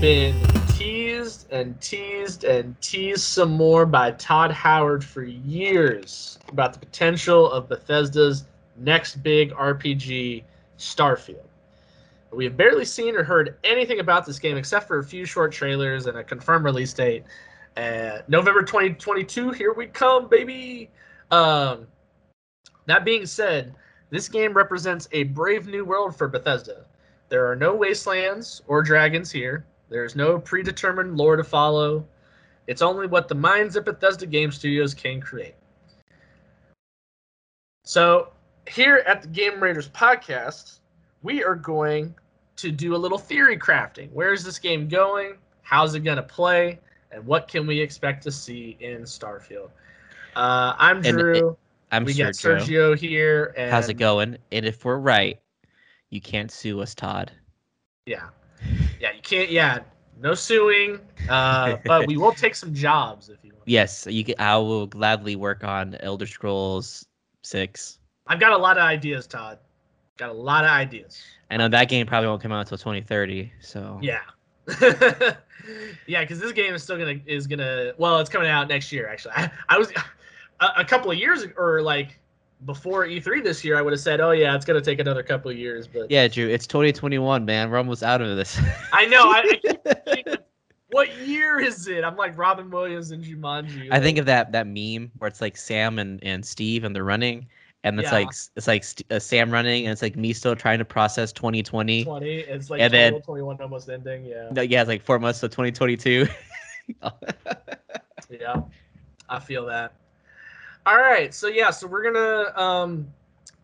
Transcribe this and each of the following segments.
been teased and teased and teased some more by Todd Howard for years about the potential of Bethesda's next big RPG, Starfield. We have barely seen or heard anything about this game except for a few short trailers and a confirmed release date. Uh, November 2022, here we come, baby. Um, that being said, this game represents a brave new world for Bethesda. There are no wastelands or dragons here. There's no predetermined lore to follow. It's only what the minds of Bethesda Game Studios can create. So, here at the Game Raiders podcast, we are going to do a little theory crafting. Where is this game going? How's it going to play? And what can we expect to see in Starfield? Uh, I'm Drew. And, I'm we Sergio. got Sergio here. And How's it going? And if we're right, you can't sue us, Todd. Yeah. Yeah, you can't. Yeah, no suing. Uh, but we will take some jobs if you want. Yes, you can. I will gladly work on Elder Scrolls Six. I've got a lot of ideas, Todd. Got a lot of ideas. I know that game probably won't come out until 2030. So Yeah. yeah, because this game is still gonna is gonna well, it's coming out next year. Actually, I, I was a, a couple of years or like before E3 this year, I would have said, oh yeah, it's gonna take another couple of years. But yeah, Drew, it's 2021, man. We're almost out of this. I know. I, I keep what year is it? I'm like Robin Williams and Jumanji. I think of that that meme where it's like Sam and, and Steve and they're running, and it's Yeah. like it's like St- uh, Sam running, and it's like me still trying to process 2020. 20. It's like And then- 21 almost ending. Yeah. No, yeah, it's like four months to 2022. Yeah, I feel that. All right, so yeah, so we're gonna um,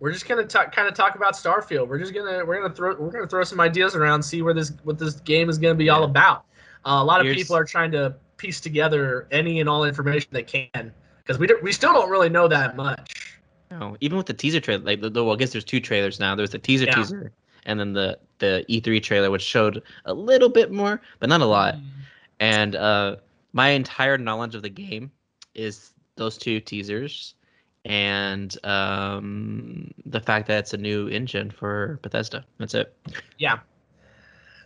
we're just gonna talk, kind of talk about Starfield. We're just gonna we're gonna throw we're gonna throw some ideas around, see where this what this game is gonna be all about. Uh, a lot of people are trying to piece together any and all information they can because we don't, we still don't really know that much. No, even with the teaser trailer, like well, I guess there's two trailers now. There's the teaser Yeah. teaser, and then the the E3 trailer, which showed a little bit more, but not a lot. And uh, my entire knowledge of the game is those two teasers, and um, the fact that it's a new engine for Bethesda. That's it. Yeah.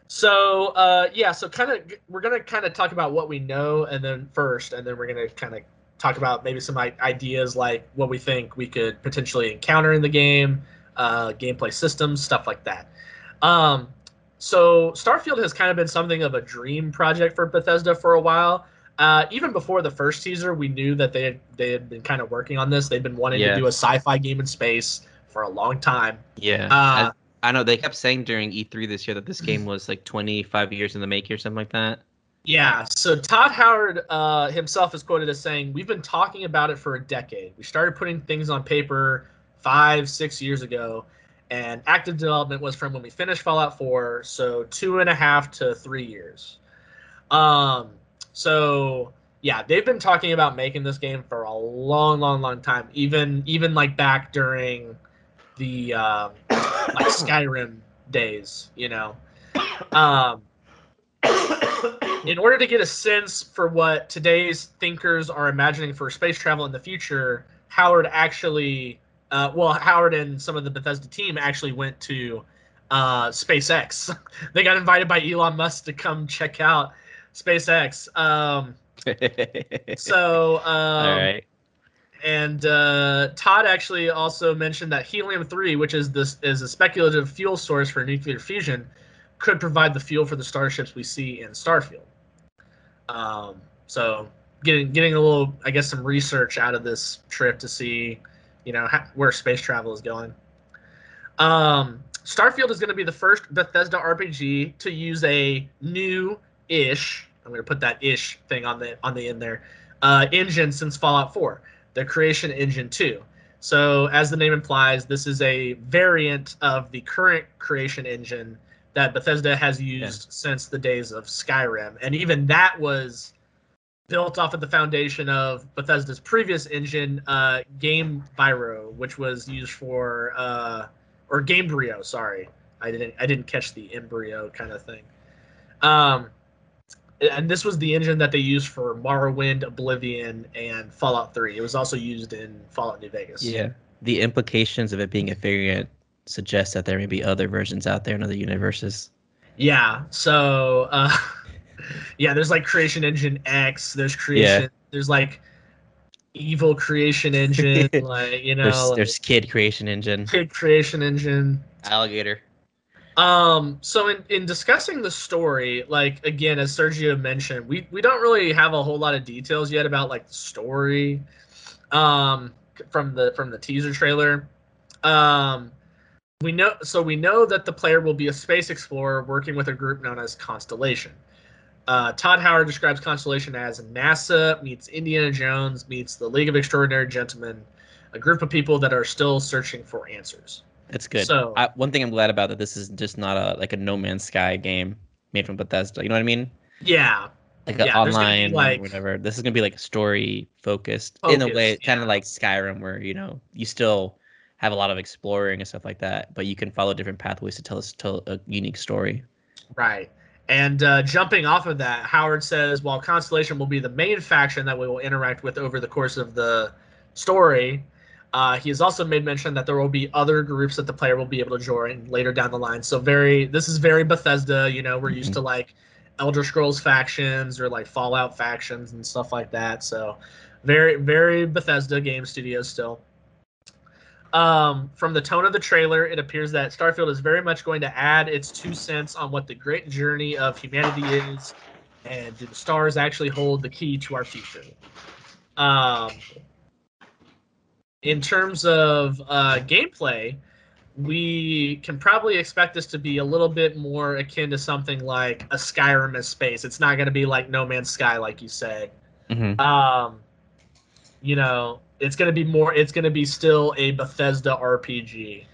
So uh, yeah, so kind of we're gonna kind of talk about what we know, and then first, and then we're gonna kind of talk about maybe some ideas like what we think we could potentially encounter in the game, uh, gameplay systems, stuff like that. Um, so Starfield has kind of been something of a dream project for Bethesda for a while. Uh, even before the first teaser, we knew that they had, they had been kind of working on this. They've been wanting Yeah. to do a sci-fi game in space for a long time. Yeah. Uh, I, I know they kept saying during E3 this year that this game was like 25 years in the making or something like that. Yeah, so Todd Howard uh, himself is quoted as saying, We've been talking about it for a decade. We started putting things on paper five, six years ago, and active development was from when we finished Fallout 4, so two and a half to three years. Um, so yeah, they've been talking about making this game for a long, long, long time. Even even like back during the um, like Skyrim days, you know. Um, in order to get a sense for what today's thinkers are imagining for space travel in the future, Howard actually, uh, well, Howard and some of the Bethesda team actually went to uh, SpaceX. they got invited by Elon Musk to come check out SpaceX. Um, so, um, All right. and uh, Todd actually also mentioned that helium three, which is this is a speculative fuel source for nuclear fusion, could provide the fuel for the starships we see in Starfield. Um, so getting getting a little, I guess, some research out of this trip to see, you know, ha- where space travel is going. Um, Starfield is going to be the first Bethesda RPG to use a new-ish. I'm going to put that ish thing on the on the end there. Uh, engine since Fallout 4 the creation engine 2 so as the name implies this is a variant of the current creation engine that bethesda has used since the days of skyrim. And even that was built off of the foundation of bethesda's previous engine uh, game Biro, which was used for uh, or gamebryo sorry. I didn't i didn't catch the embryo kind of thing. Um, and this was the engine that they used for Morrowind, Oblivion, and Fallout 3. It was also used in Fallout New Vegas. Yeah. The implications of it being a variant suggest that there may be other versions out there in other universes. Yeah. So uh, yeah, there's like Creation Engine X. There's creation. Yeah. There's like evil creation engine. like you know, There's like, there's kid creation engine, kid creation engine. alligator. Um, so in, in discussing the story, like again, as Sergio mentioned, we, we don't really have a whole lot of details yet about like the story, um, from the from the teaser trailer. Um, we know so we know that the player will be a space explorer working with a group known as Constellation. Uh, Todd Howard describes Constellation as NASA meets Indiana Jones meets the League of Extraordinary Gentlemen, a group of people that are still searching for answers. It's good. So- I, one thing I'm glad about that this is just not a like a No Man's Sky game made from Bethesda. You know what I mean? Yeah, Like a Yeah, there's gonna be, online like- whatever. This is gonna be like story focused in a way, Focused, kind of like Skyrim, where you know you still have a lot of exploring and stuff like that, but you can follow different pathways to tell us tell a unique story. Right. And uh, jumping off of that, Howard says while Constellation will be the main faction that we will interact with over the course of the story, uh, he has also made mention that there will be other groups that the player will be able to join later down the line. So very, this is very Bethesda. You know, we're used Mhm. to like Elder Scrolls factions or like Fallout factions and stuff like that. So very, very Bethesda game studio still. Um, from the tone of the trailer, it appears that Starfield is very much going to add its two cents on what the great journey of humanity is, and do the stars actually hold the key to our future. Um, in terms of uh, gameplay, we can probably expect this to be a little bit more akin to something like a Skyrim as space. It's not going to be like No Man's Sky, like you said Mm-hmm. um you know it's going to be more it's going to be still a bethesda rpg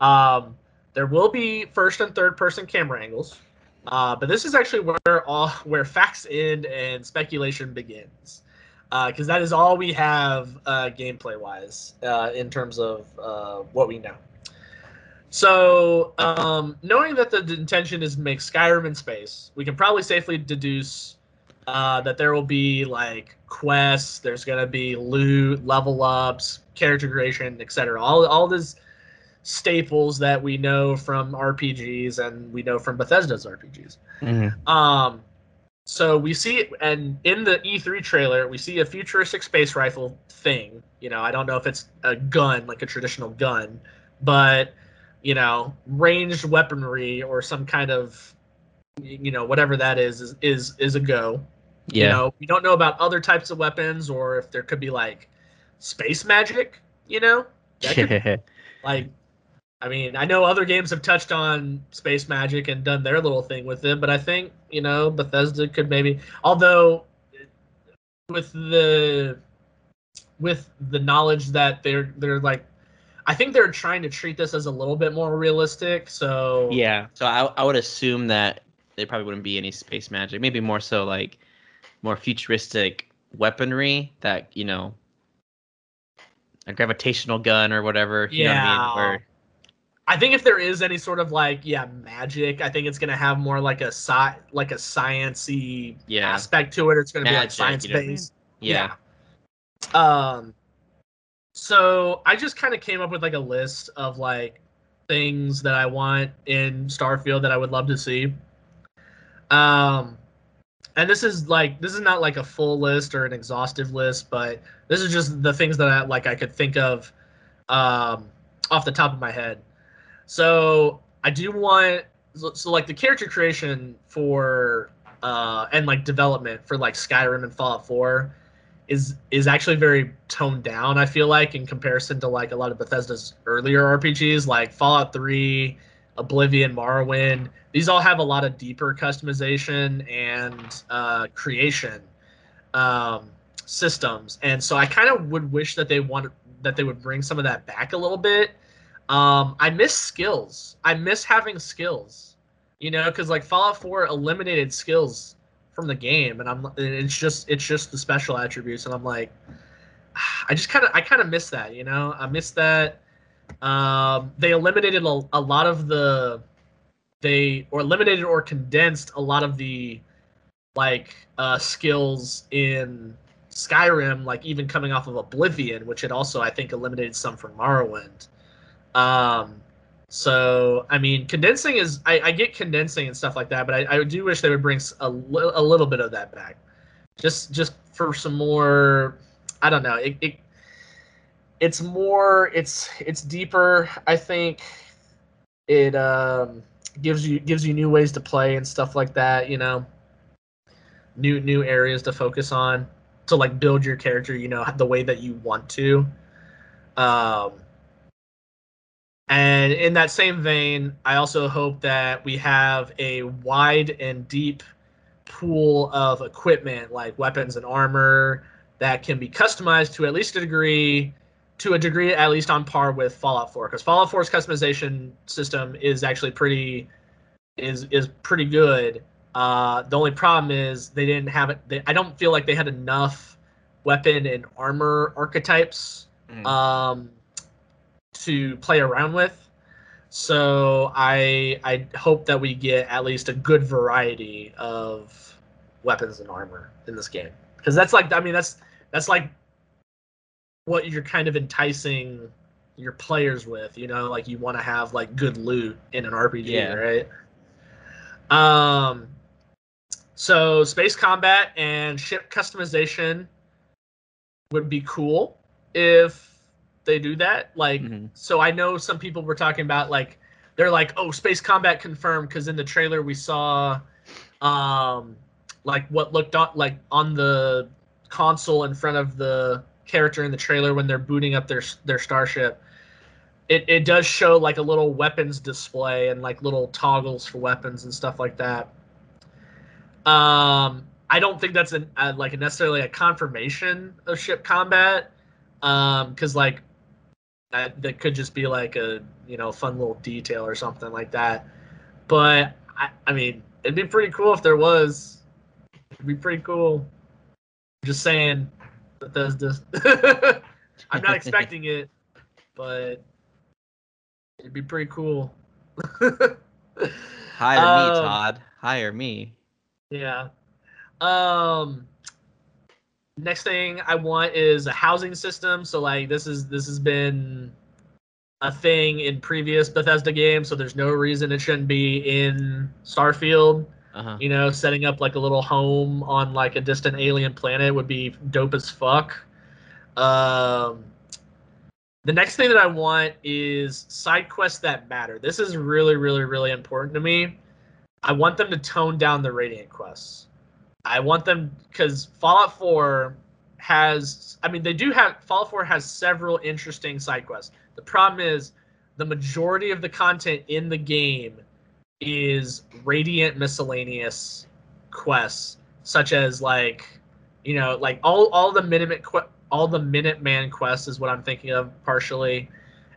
um there will be first and third person camera angles uh but this is actually where all where facts end and speculation begins because that is all we have uh gameplay wise uh in terms of uh what we know so um knowing that the intention is to make skyrim in space we can probably safely deduce uh, that there will be like quests, there's gonna be loot, level ups, character creation, etc. All all these staples that we know from RPGs and we know from Bethesda's RPGs. Mm-hmm. Um, so we see, and in the E3 trailer, we see a futuristic space rifle thing. You know, I don't know if it's a gun, like a traditional gun, but you know, ranged weaponry or some kind of, you know, whatever that is, is is, is a go. Yeah. You know, we don't know about other types of weapons or if there could be like space magic. You know, that could like i mean i know other games have touched on space magic and done their little thing with it but i think you know bethesda could maybe although with the with the knowledge that they're they're like i think they're trying to treat this as a little bit more realistic so Yeah. So I, I would assume that there probably wouldn't be any space magic. Maybe more so like more futuristic weaponry that, you know, a gravitational gun or whatever. You know what I Yeah. mean? Where I think if there is any sort of like yeah magic, I think it's gonna have more like a sci like a sciency Yeah. aspect to it. It's gonna be like Magic, science you know I mean? based. yeah. Um so I just kind of came up with like a list of like things that I want in Starfield that I would love to see. Um and this is like this is not like a full list or an exhaustive list, but this is just the things that I like I could think of um off the top of my head. So I do want so, like the character creation for uh and like development for like Skyrim and Fallout 4 is is actually very toned down. I feel like in comparison to like a lot of Bethesda's earlier RPGs, like Fallout 3, Oblivion, Morrowind. These all have a lot of deeper customization and uh, creation um, systems, and so I kind of would wish that they wanted that they would bring some of that back a little bit. Um, I miss skills. I miss having skills. You know, because like Fallout 4 eliminated skills from the game and i'm and it's just it's just the special attributes and i'm like i just kind of i kind of miss that you know i miss that um they eliminated a, a lot of the they or eliminated or condensed a lot of the like uh skills in skyrim like even coming off of oblivion which had also i think eliminated some from morrowind um So I mean, condensing is I, I get condensing and stuff like that, but I, I do wish they would bring a, li- a little bit of that back, just just for some more. I don't know. It, it it's more it's it's deeper. I think it um gives you gives you new ways to play and stuff like that. You know, new new areas to focus on to like build your character. You know, the way that you want to. Um, and in that same vein, I also hope that we have a wide and deep pool of equipment like weapons and armor that can be customized to at least a degree to a degree at least on par with Fallout 4 because Fallout 4's customization system is actually pretty is is pretty good. Uh, the only problem is they didn't have it. They, I don't feel like they had enough weapon and armor archetypes mm. um, to play around with. So I I hope that we get at least a good variety of weapons and armor in this game because that's like I mean that's that's like what you're kind of enticing your players with. You know, like you want to have like good loot in an RPG, yeah. right? Um, so space combat and ship customization would be cool if they do that. Like, mm-hmm. so I know some people were talking about like they're like, oh, space combat confirmed because in the trailer we saw, um, like what looked on like on the console in front of the character in the trailer when they're booting up their their starship. It, it does show like a little weapons display and like little toggles for weapons and stuff like that. Um, I don't think that's an a, like necessarily a confirmation of ship combat, um, because like that that could just be like a you know fun little detail or something like that. But I, I mean, it'd be pretty cool if there was. It'd be pretty cool. Just saying, Bethesda. I'm not expecting it, but it'd be pretty cool. Hire um, me, Todd. Hire me. Yeah. Um next thing I want is a housing system. So like this is this has been a thing in previous Bethesda games, so there's no reason it shouldn't be in Starfield. Uh-huh. You know, setting up like a little home on like a distant alien planet would be dope as fuck. Um, the next thing that I want is side quests that matter. This is really, really, really important to me. I want them to tone down the Radiant quests. I want them because Fallout 4 has, I mean, they do have, Fallout 4 has several interesting side quests. The problem is the majority of the content in the game is radiant miscellaneous quests, such as like, you know, like all all the Minuteman all the Minuteman quests is what I'm thinking of partially,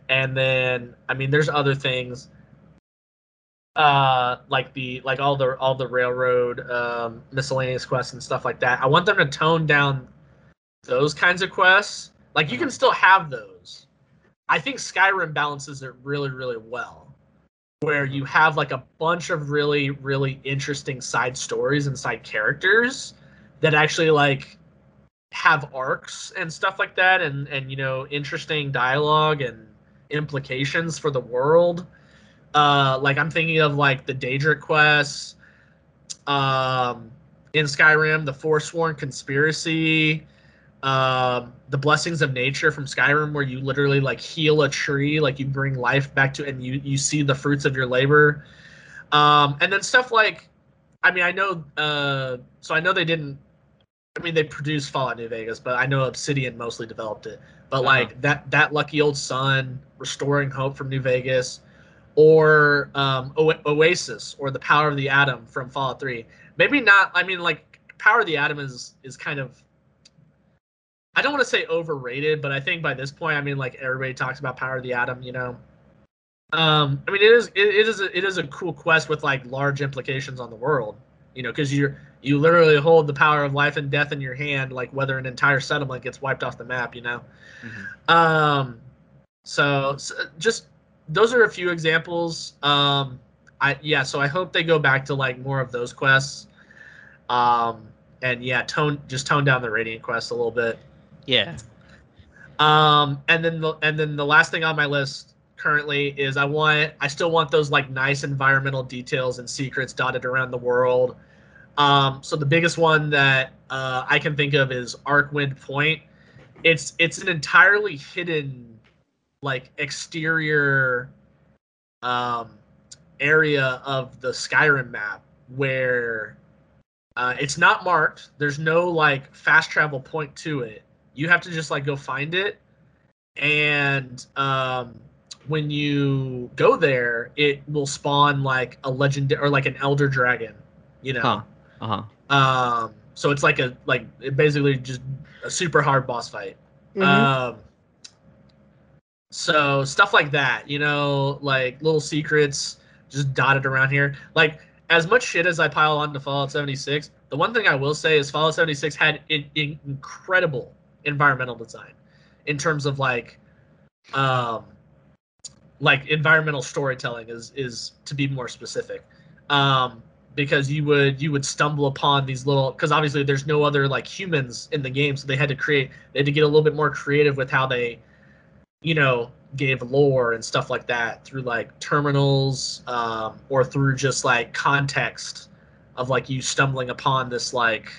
and then I mean, there's other things. Uh, like the like all the all the railroad um, miscellaneous quests and stuff like that. I want them to tone down those kinds of quests. Like you can still have those. I think Skyrim balances it really really well where you have like a bunch of really really interesting side stories and side characters that actually like have arcs and stuff like that and and you know interesting dialogue and implications for the world uh like i'm thinking of like the daedric quests um in skyrim the forsworn conspiracy um, the blessings of nature from Skyrim, where you literally like heal a tree, like you bring life back to, and you you see the fruits of your labor. Um, and then stuff like, I mean, I know, uh, so I know they didn't. I mean, they produced Fallout New Vegas, but I know Obsidian mostly developed it. But uh-huh. like that that lucky old sun, restoring hope from New Vegas, or um, o- Oasis, or the power of the atom from Fallout Three. Maybe not. I mean, like power of the atom is is kind of I don't want to say overrated, but I think by this point, I mean like everybody talks about Power of the Atom, you know. Um, I mean it is it, it is a, it is a cool quest with like large implications on the world, you know, because you're you literally hold the power of life and death in your hand, like whether an entire settlement gets wiped off the map, you know. Mm-hmm. Um, so, so just those are a few examples. Um, I yeah, so I hope they go back to like more of those quests. Um, and yeah, tone just tone down the radiant quest a little bit. Yeah. Um, and then the and then the last thing on my list, currently is I want I still want those like nice environmental details and secrets dotted around the world. Um, so the biggest one that uh, I can think of is Arcwind Point. It's it's an entirely hidden like exterior um, area of the Skyrim map where uh, it's not marked. There's no like fast travel point to it. You have to just like go find it, and um, when you go there, it will spawn like a legend or like an elder dragon. You know. Huh. Uh huh. Um, so it's like a like it basically just a super hard boss fight. Mhm. Um, so stuff like that, you know, like little secrets just dotted around here. Like as much shit as I pile onto Fallout 76, the one thing I will say is Fallout 76 had an incredible environmental design in terms of like um like environmental storytelling is is to be more specific. Um because you would you would stumble upon these little because obviously there's no other like humans in the game so they had to create they had to get a little bit more creative with how they you know gave lore and stuff like that through like terminals um, or through just like context of like you stumbling upon this like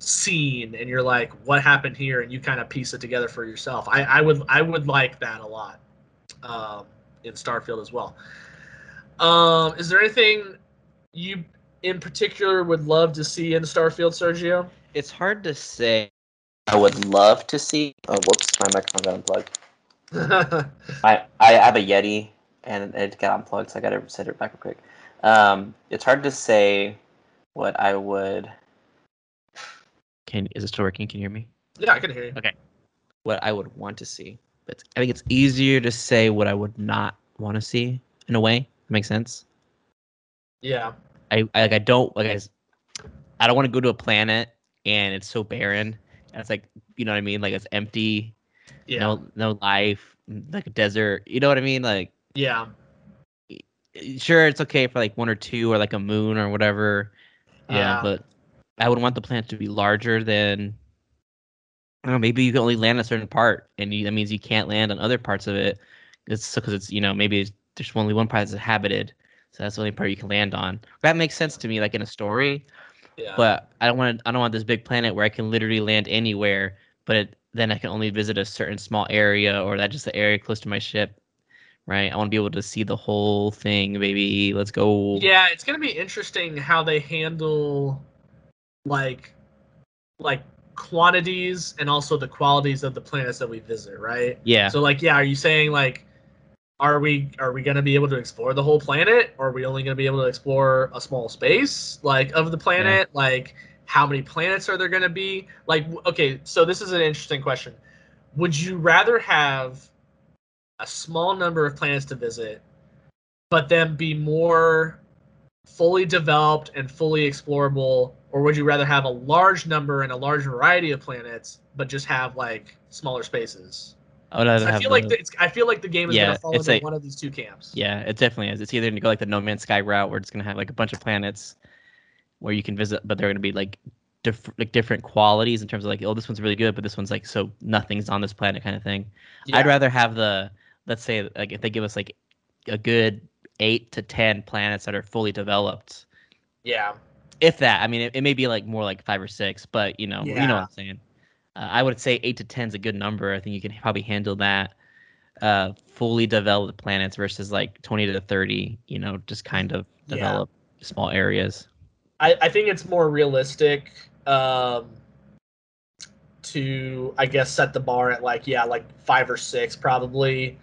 scene and you're like what happened here and you kind of piece it together for yourself i, I would i would like that a lot um, in starfield as well um, is there anything you in particular would love to see in starfield sergio It's hard to say. I would love to see. Oh, whoops! My microphone got unplugged. I I have a Yeti and it got unplugged, so I gotta set it back real quick. Um, it's hard to say what I would. Can is it still working? Can you hear me? yeah i can hear you Okay. What I would want to see, but I think it's easier to say what I would not want to see in a way. Makes sense. yeah I, I like I don't like I, I don't want to go to a planet and it's so barren. And it's like you know what I mean, like it's empty, yeah no no life, like a desert. You know what I mean? Like yeah sure it's okay for like one or two or like a moon or whatever. uh, Yeah. but I would want the planet to be larger than. I don't know. Maybe you can only land a certain part, and you, that means you can't land on other parts of it. It's because it's you know maybe it's- there's only one part that's inhabited, so that's the only part you can land on. That makes sense to me, like in a story. yeah But I don't want I don't want this big planet where I can literally land anywhere, but it, then I can only visit a certain small area or that just the area close to my ship. Right? I want to be able to see the whole thing, baby. Let's go. Yeah, it's gonna be interesting how they handle like like quantities and also the qualities of the planets that we visit, right? Yeah. So like yeah, are you saying like are we are we gonna be able to explore the whole planet or are we only gonna be able to explore a small space like of the planet? Like how many planets are there gonna be? Like okay, so this is an interesting question. Would you rather have a small number of planets to visit but then be more fully developed and fully explorable or would you rather have a large number and a large variety of planets but just have like smaller spaces I i feel like the- it's, i feel like the game is Yeah, going to fall into one of these two camps Yeah, it definitely is. It's either going to go like the No Man's Sky route, where it's going to have like a bunch of planets where you can visit, but they're going to be like diff- like different qualities in terms of like, oh, this one's really good, but this one's like so nothing's on this planet kind of thing. yeah. I'd rather have the let's say like if they give us like a good eight to ten planets that are fully developed, yeah if that. I mean, it, it may be like more like five or six, but you know, you know what I'm saying. Uh, I would say eight to ten is a good number. I think you can probably handle that. Uh, fully developed planets versus like twenty to thirty. You know, just kind of Yeah. develop small areas. I, I think it's more realistic um, to I guess set the bar at like yeah like five or six probably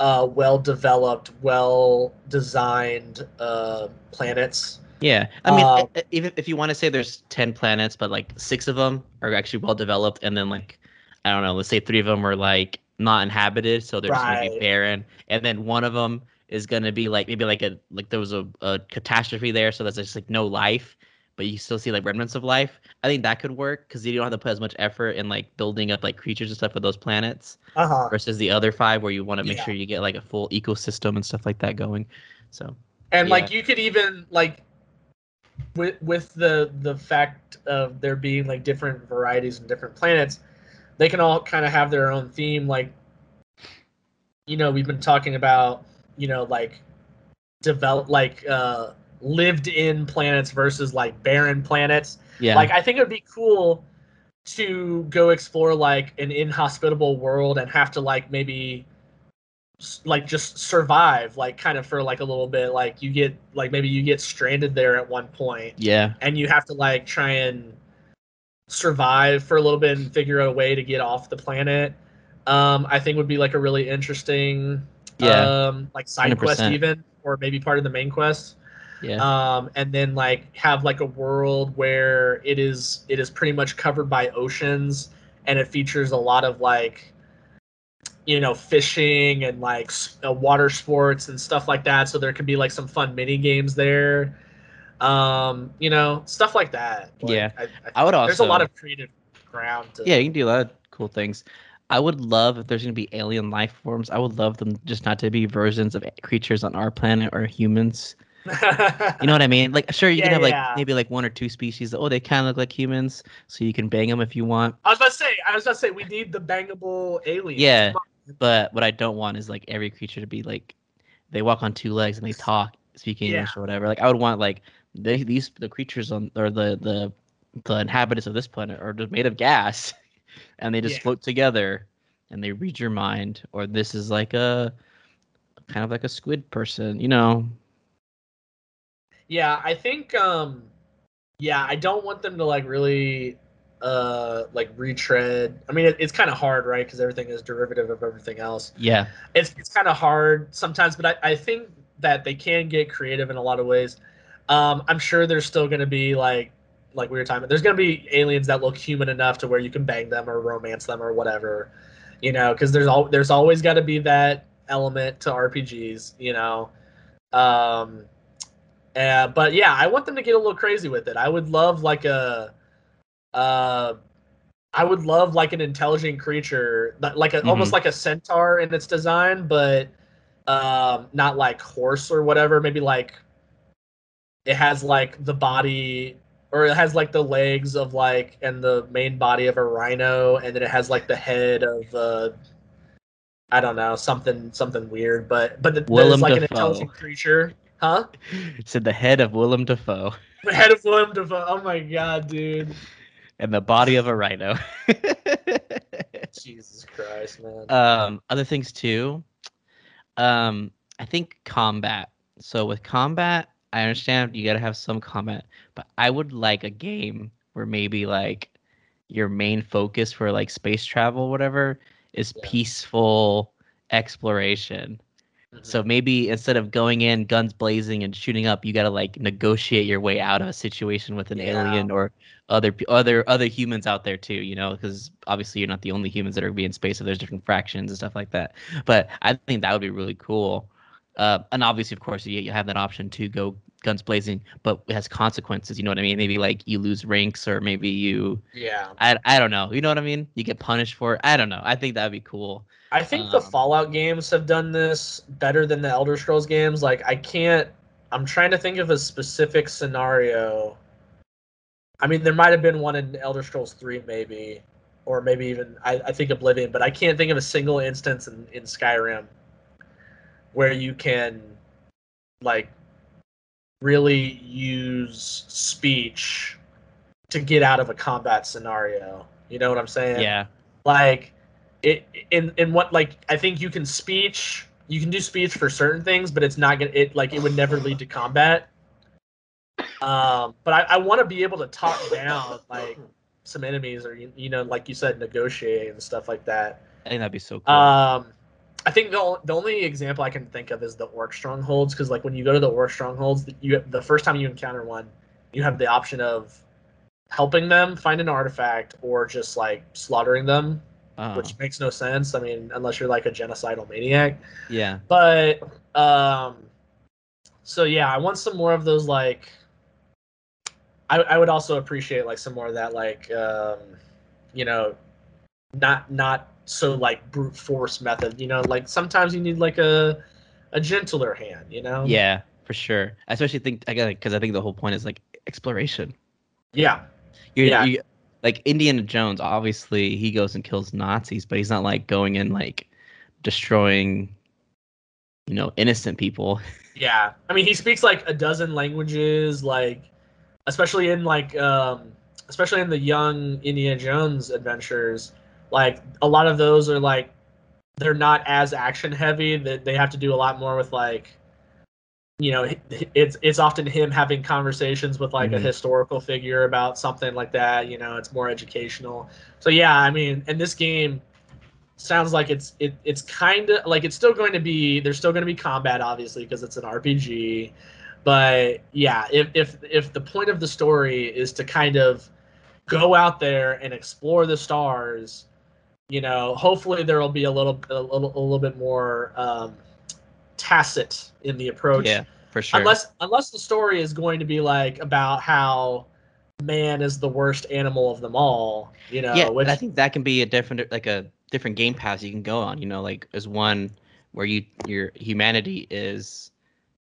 uh, well developed, well designed uh, planets. Yeah, I mean, Um, even if you want to say there's ten planets, but like six of them are actually well developed, and then like I don't know, let's say three of them are like not inhabited, so they're just gonna be barren, and then one of them is gonna be like maybe like a like there was a, a catastrophe there, so that's just like no life, but you still see like remnants of life. I think that could work because you don't have to put as much effort in like building up like creatures and stuff for those planets Uh huh. versus the other five where you want to make Yeah. sure you get like a full ecosystem and stuff like that going. So And like you could even like with with the the fact of there being like different varieties and different planets, they can all kind of have their own theme. Like you know, we've been talking about, you know, like develop like uh lived in planets versus like barren planets. Yeah. Like I think it would be cool to go explore like an inhospitable world and have to like maybe like just survive like kind of for like a little bit like you get like maybe you get stranded there at one point yeah. and you have to like try and survive for a little bit and figure out a way to get off the planet um i think would be like a really interesting Yeah. um like side quest 100%. even or maybe part of the main quest Yeah. um, and then like have like a world where it is it is pretty much covered by oceans and it features a lot of like you know fishing and like uh, water sports and stuff like that so there could be like some fun mini games there um you know stuff like that Like, Yeah. I, I would also. there's a lot of creative ground to, Yeah, you can do a lot of cool things. I would love if there's gonna be alien life forms. I would love them just not to be versions of creatures on our planet or humans. You know what I mean? Like, sure, you Yeah, can have like yeah. maybe like one or two species. That, oh, they kind of look like humans, so you can bang them if you want. i was about to say i was about to say we need the bangable aliens Yeah. But what I don't want is like every creature to be like they walk on two legs and they talk, speaking Yeah. English or whatever. Like I would want like they, these the creatures on or the the the inhabitants of this planet are just made of gas, and they just Yeah. float together and they read your mind. Or this is like a kind of like a squid person, you know? Yeah, I think um yeah, I don't want them to like really uh like retread. I mean it, it's kind of hard, right? Cuz everything is derivative of everything else. Yeah, It's it's kind of hard sometimes, but I I think that they can get creative in a lot of ways. Um I'm sure there's still going to be like like we were talking about, there's going to be aliens that look human enough to where you can bang them or romance them or whatever. You know, cuz there's all there's always got to be that element to RPGs, you know. Um uh, but yeah, I want them to get a little crazy with it. I would love like a, uh, I would love like an intelligent creature, like a, almost like a centaur in its design, but um, not like horse or whatever. Maybe like it has like the body, or it has like the legs of like and the main body of a rhino, and then it has like the head of uh, I don't know something something weird, but but it's Willem like an intelligent creature, huh? It said the head of Willem Dafoe The head of Willem Dafoe. Oh my god, dude. and the body of a rhino. Jesus Christ, man. um other things too um i think combat so with combat i understand you gotta have some comment, but i would like a game where maybe like your main focus for like space travel whatever is Yeah. peaceful exploration Mhm. so maybe instead of going in guns blazing and shooting up, you gotta like negotiate your way out of a situation with an Yeah. alien or other other other humans out there too. You know, because obviously you're not the only humans that are being in space. So there's different fractions and stuff like that. But I think that would be really cool. Uh, and obviously, of course, you, you have that option to go guns blazing, but it has consequences. You know what I mean? Maybe like you lose ranks, or maybe you yeah. I, I don't know. You know what I mean? You get punished for it. I don't know. I think that'd be cool. I think the Um, Fallout games have done this better than the Elder Scrolls games. Like I can't I'm trying to think of a specific scenario. I mean there might have been one in Elder Scrolls 3 maybe or maybe even I, I think Oblivion, but I can't think of a single instance in, in Skyrim where you can like really use speech to get out of a combat scenario. You know what I'm saying? Yeah. like it in in what like i think you can speech you can do speech for certain things but it's not gonna it like it would never lead to combat um but i, I want to be able to talk down like some enemies or you, you know like you said negotiate and stuff like that I think that'd be so cool. um i think the, the only example i can think of is the orc strongholds because like when you go to the orc strongholds you the first time you encounter one you have the option of helping them find an artifact or just like slaughtering them Uh, which makes no sense. I mean, unless you're like a genocidal maniac. yeah. But um, so yeah, I want some more of those like. I I would also appreciate like some more of that like um, you know, not not so like brute force method. You know, like sometimes you need like a a gentler hand. You know. Yeah, for sure. I especially think I got because I think the whole point is like exploration. Yeah. You're, Yeah. you like Indiana Jones. Obviously, he goes and kills Nazis, but he's not like going and like destroying, you know, innocent people. Yeah, I mean, he speaks like a dozen languages, like especially in like um, especially in the young Indiana Jones adventures. Like a lot of those are like they're not as action heavy. That they have to do a lot more with like you know it's it's often him having conversations with like mm-hmm. a historical figure about something like that you know it's more educational so yeah i mean and this game sounds like it's it, it's kind of like it's still going to be there's still going to be combat obviously because it's an rpg but yeah if, if if the point of the story is to kind of go out there and explore the stars you know hopefully there will be a little a little, a little bit more um, tacit in the approach yeah for sure unless unless the story is going to be like about how man is the worst animal of them all you know yeah which... i think that can be a different like a different game paths you can go on. You know, like as one where you your humanity is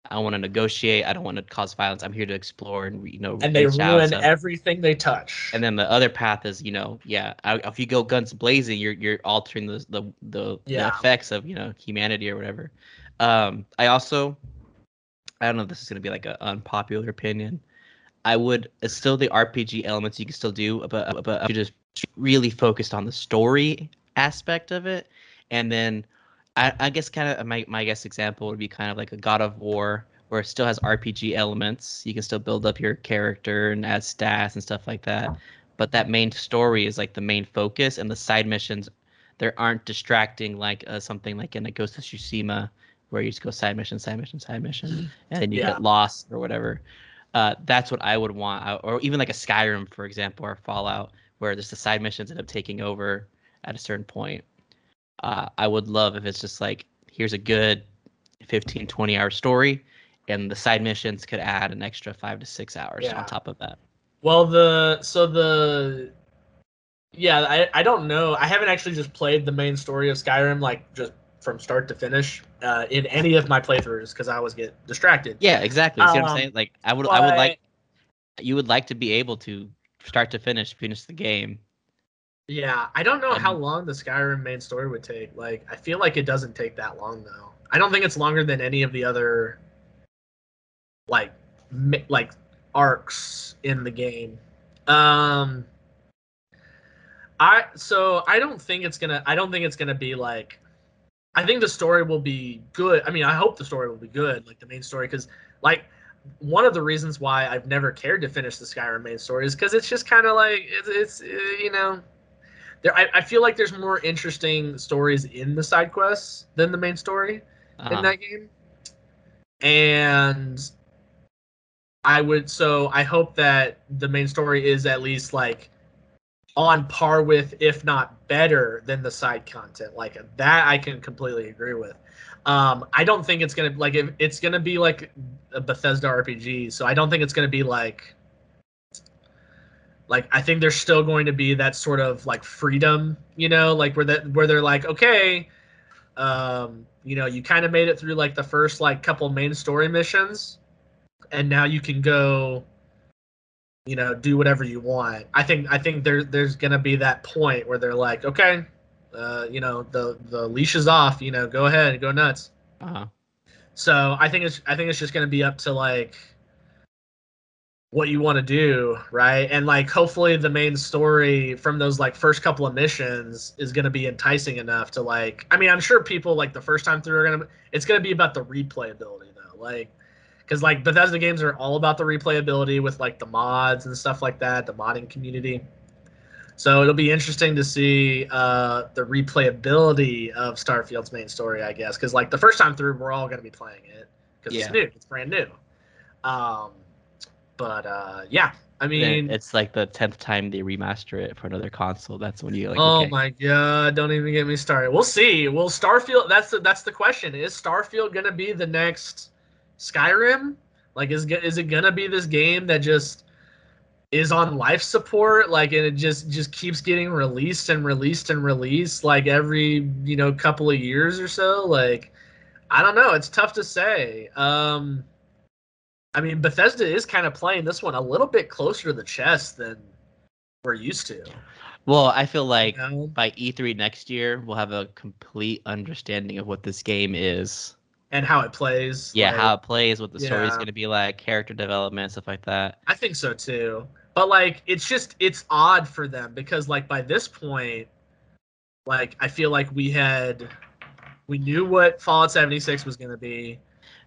I want to negotiate. I don't want to cause violence. I'm here to explore and you know. And they ruin everything they touch. And then the other path is, you know, yeah. If you go guns blazing, you're you're altering the the the, yeah. the effects of you know humanity or whatever. Um, I also, I don't know if this is gonna be like an unpopular opinion. I would it's still the RPG elements you can still do, but but you just really focused on the story aspect of it, and then I, I guess kind of my my guess example would be kind of like a God of War where it still has RPG elements. You can still build up your character and add stats and stuff like that. But that main story is like the main focus, and the side missions there aren't distracting like uh, something like in a Ghost of Tsushima where you just go side mission, side mission, side mission, and then you yeah. get lost or whatever. Uh, that's what I would want, or even like a Skyrim, for example, or Fallout, where just the side missions end up taking over at a certain point. Uh, I would love if it's just like here's a good 15 20 hour story and the side missions could add an extra 5 to 6 hours yeah. on top of that. Well, the so the yeah, I I don't know. I haven't actually just played the main story of Skyrim like just from start to finish uh, in any of my playthroughs because I always get distracted. Yeah, exactly. See um, what I'm um, saying? Like I would but, I would like you would like to be able to start to finish finish the game yeah, I don't know how long the Skyrim main story would take. Like, I feel like it doesn't take that long though. I don't think it's longer than any of the other like like arcs in the game. Um I so I don't think it's going to I don't think it's going to be like I think the story will be good. I mean, I hope the story will be good, like the main story cuz like one of the reasons why I've never cared to finish the Skyrim main story is because it's just kind of like it's, it's, you know there I, I feel like there's more interesting stories in the side quests than the main story uh-huh. in that game. And i would so i hope that the main story is at least like on par with if not better than the side content. Like that i can completely agree with. Um i don't think it's gonna like if it's gonna be like a bethesda rpg so i don't think it's gonna be like like I think there's still going to be that sort of like freedom, you know, like where that where they're like, okay, um, you know, you kind of made it through like the first like couple main story missions, and now you can go, you know, do whatever you want. I think I think there there's gonna be that point where they're like, okay, uh, you know, the the leash is off, you know, go ahead, go nuts. Uh-huh. So I think it's I think it's just gonna be up to like what you want to do, right? And like hopefully the main story from those like first couple of missions is going to be enticing enough to like I mean, I'm sure people like the first time through are going to it's going to be about the replayability though. Like cuz like Bethesda games are all about the replayability with like the mods and stuff like that, the modding community. So it'll be interesting to see uh, the replayability of Starfield's main story, I guess, because like the first time through, we're all going to be playing it because yeah. it's new, it's brand new. Um, but uh, yeah, I mean, it's like the tenth time they remaster it for another console. That's when you like. Oh okay. my god! Don't even get me started. We'll see. Will Starfield? That's the that's the question. Is Starfield gonna be the next Skyrim? Like, is is it gonna be this game that just is on life support? Like, and it just just keeps getting released and released and released like every you know couple of years or so? Like, I don't know. It's tough to say. Um I mean, Bethesda is kind of playing this one a little bit closer to the chest than we're used to. Well, I feel like you know? by E3 next year, we'll have a complete understanding of what this game is. and how it plays. Yeah, like- how it plays, what the story's Yeah. going to be like, character development, stuff like that. I think so too. But like it's just it's odd for them because like by this point like I feel like we had we knew what Fallout 76 was going to be.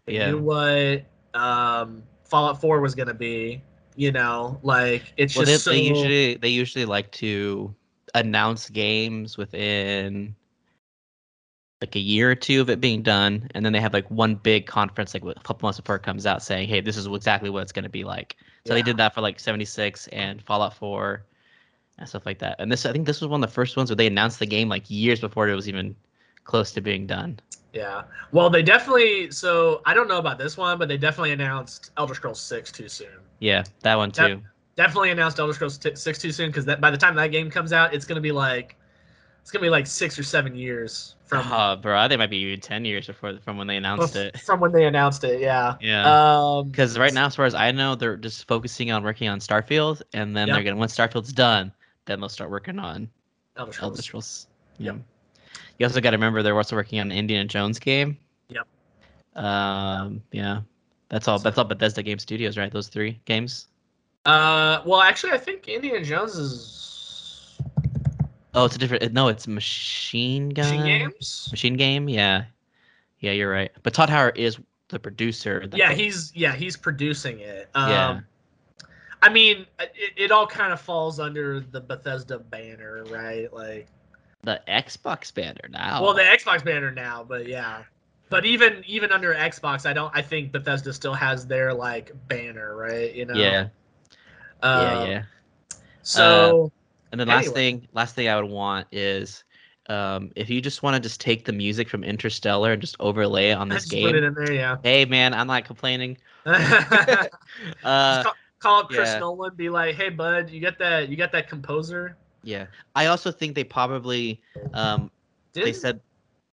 We Yeah. knew what um Fallout 4 was going to be, you know, like it's Well, they, just so they usually they usually like to announce games within like a year or two of it being done, and then they have like one big conference like a couple months before it comes out, saying, "Hey, this is exactly what it's going to be like." So they did that for like 76 and Fallout 4 and stuff like that. And this I think this was one of the first ones where they announced the game like years before it was even close to being done. Yeah. Well, they definitely so I don't know about this one, but they definitely announced Elder Scrolls 6 too soon. Yeah, that one too. definitely announced Elder Scrolls t- Six too soon because that by the time that game comes out, it's gonna be like it's gonna be like six or seven years from Oh, bro, I think it might be even 10 years before from when they announced it. from when they announced it. Yeah. Yeah. Um, Because right now, as far as I know, they're just focusing on working on Starfield, and then Yep. they're gonna once Starfield's done, then they'll start working on Elder Scrolls. Elder Scrolls. Yep. You also got to remember they're also working on an Indiana Jones game. Yep. Um. Yeah. That's all. That's all Bethesda Game Studios, right? Those three games. Uh, well, actually, I think Indiana Jones is Oh, it's a different. No, it's Machine Gun. Machine Games. Machine Game. Yeah. Yeah, you're right. But Todd Howard is the producer. Yeah, he's yeah he's producing it. Um, Yeah. I mean, it, it all kind of falls under the Bethesda banner, right? Like, the Xbox banner now. well, the Xbox banner now, but yeah. But even even under Xbox, I don't. I think Bethesda still has their like banner, right? You know. yeah. Um, yeah. Yeah. So And then last Anyway. thing, last thing I would want is um, if you just want to just take the music from Interstellar and just overlay it on this just put it in there, yeah. Hey man, I'm not complaining. Just Uh, call, call up Chris yeah. Nolan, be like, "Hey, bud, you got that? You got that composer?" Yeah, I also think they probably um, Did they said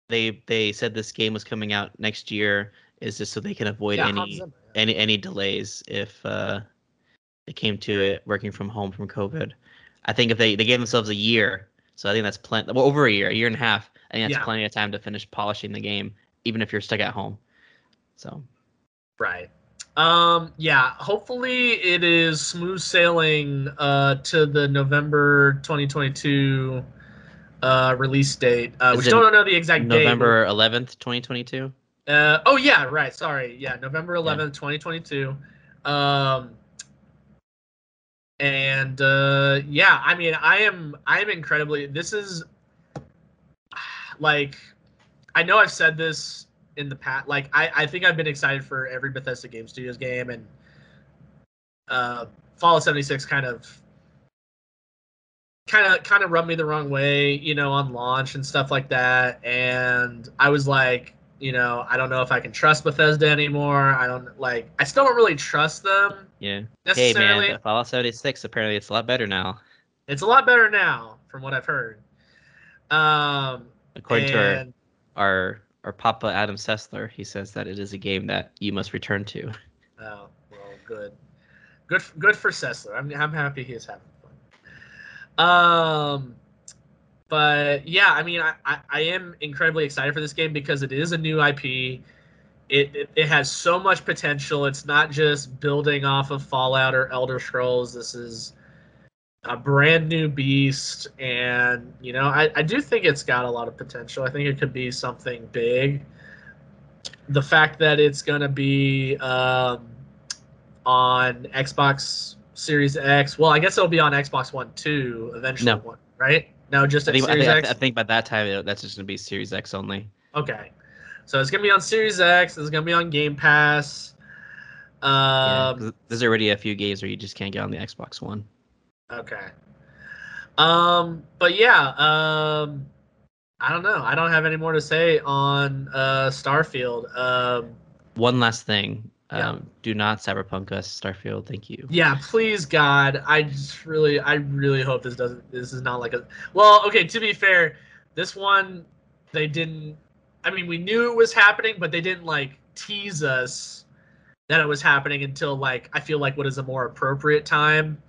they they said this game was coming out next year is just so they can avoid yeah, any yeah. any any delays if uh, they came to it working from home from COVID. I think if they they gave themselves a year, so I think that's plenty. Well, over a year, a year and a half. I think that's Yeah. plenty of time to finish polishing the game, even if you're stuck at home. So Right. Um. Yeah. Hopefully, it is smooth sailing uh, to the November 2022 uh, release date. Uh, we still don't know the exact date. November 11th, 2022. Uh, oh yeah, right. Sorry. Yeah, November 11th, 2022. Um, and uh, yeah, I mean, I am I am incredibly. This is like, I know I've said this in the past. Like, I I think I've been excited for every Bethesda Game Studios game, and uh, Fallout 76 kind of. Kind of, kind of rubbed me the wrong way, you know, on launch and stuff like that. And I was like, you know, I don't know if I can trust Bethesda anymore. I don't like. I still don't really trust them Yeah. Hey man, Fallout 76 apparently it's a lot better now, It's a lot better now, from what I've heard. Um, according to our our our Papa Adam Sessler. He says that it is a game that you must return to. oh, well, good, good, good for Sessler. I'm, I'm happy he is having fun. Um, but yeah, I mean, I, I, I am incredibly excited for this game because it is a new IP. It, it, it has so much potential. It's not just building off of Fallout or Elder Scrolls. This is a brand new beast. And, you know, I, I do think it's got a lot of potential. I think it could be something big. The fact that it's going to be um, on Xbox Series X. Well, I guess it'll be on Xbox One too eventually. No. One, right? No, just I think, I think, X. I think by that time it, that's just gonna be Series X only. Okay. So it's gonna be on Series X. It's gonna be on Game Pass. Yeah, Um, 'cause there's already a few games where you just can't get on the Xbox One. Okay. Um, but yeah, um, I don't know. I don't have any more to say on uh, Starfield. Um, One last thing. Yeah. Um, do not cyberpunk us, Starfield. Thank you. yeah, please God, I just really, I really hope this doesn't. This is not like a. Well, okay. To be fair, this one they didn't. I mean, we knew it was happening, but they didn't like tease us that it was happening until like I feel like what is a more appropriate time.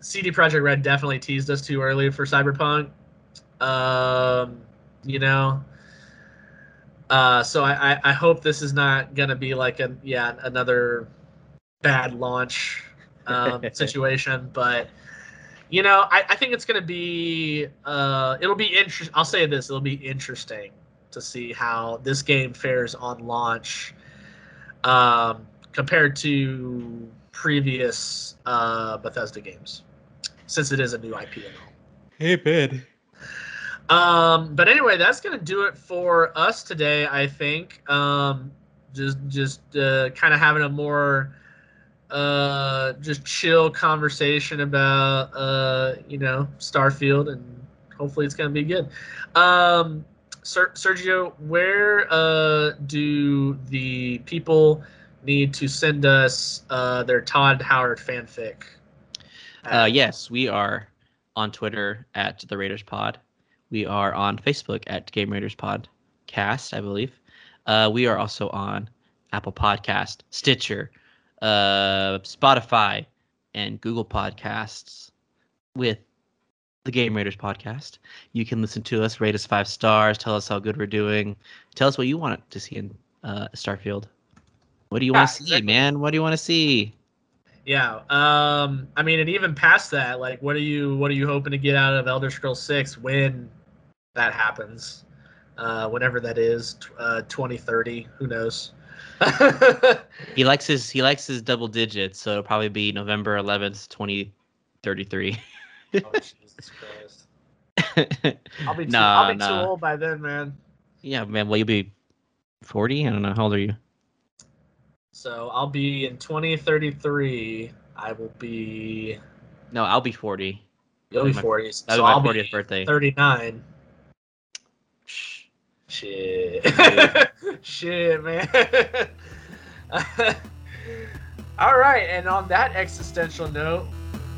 CD Projekt Red definitely teased us too early for Cyberpunk. Um, you know, uh, so I, I, I hope this is not gonna be like a yeah another bad launch um, situation, but you know I, I think it's gonna be uh, it'll be interesting. I'll say this: it'll be interesting to see how this game fares on launch um, compared to previous uh, Bethesda games, since it is a new IP and all. Hey, Ben. Um, but anyway, that's gonna do it for us today. I think. Um, just just uh, kind of having a more uh, just chill conversation about uh, you know Starfield, and hopefully it's gonna be good. Um, Ser- Sergio, where uh, do the people need to send us uh, their Todd Howard fanfic? Uh, yes, we are on Twitter at the Raiders Pod. We are on Facebook at Game Raiders Podcast, I believe. Uh, we are also on Apple Podcast, Stitcher, uh, Spotify, and Google Podcasts with the Game Raiders podcast. You can listen to us, rate us five stars, tell us how good we're doing, tell us what you want to see in uh, Starfield. What do you want to see, exactly. man? What do you want to see? Yeah. Um, I mean, and even past that, like, what are you what are you hoping to get out of Elder Scrolls Six when that happens? Uh, whenever that is, uh, twenty thirty. Who knows? He likes his he likes his double digits, so it'll probably be November eleventh, twenty thirty three. oh, Jesus Christ. I'll be too, Nah, I'll be too old by then, man. Yeah, man. Well, you'll be forty. I don't know. How old are you? So I'll be in 2033. I will be. No, I'll be forty. You'll be my- 40. So That'll I'll my be fortieth birthday. 39. Shh. Shit. Shit, man. All right, and on that existential note,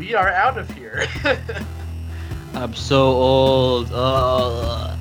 we are out of here. I'm so old. Uh,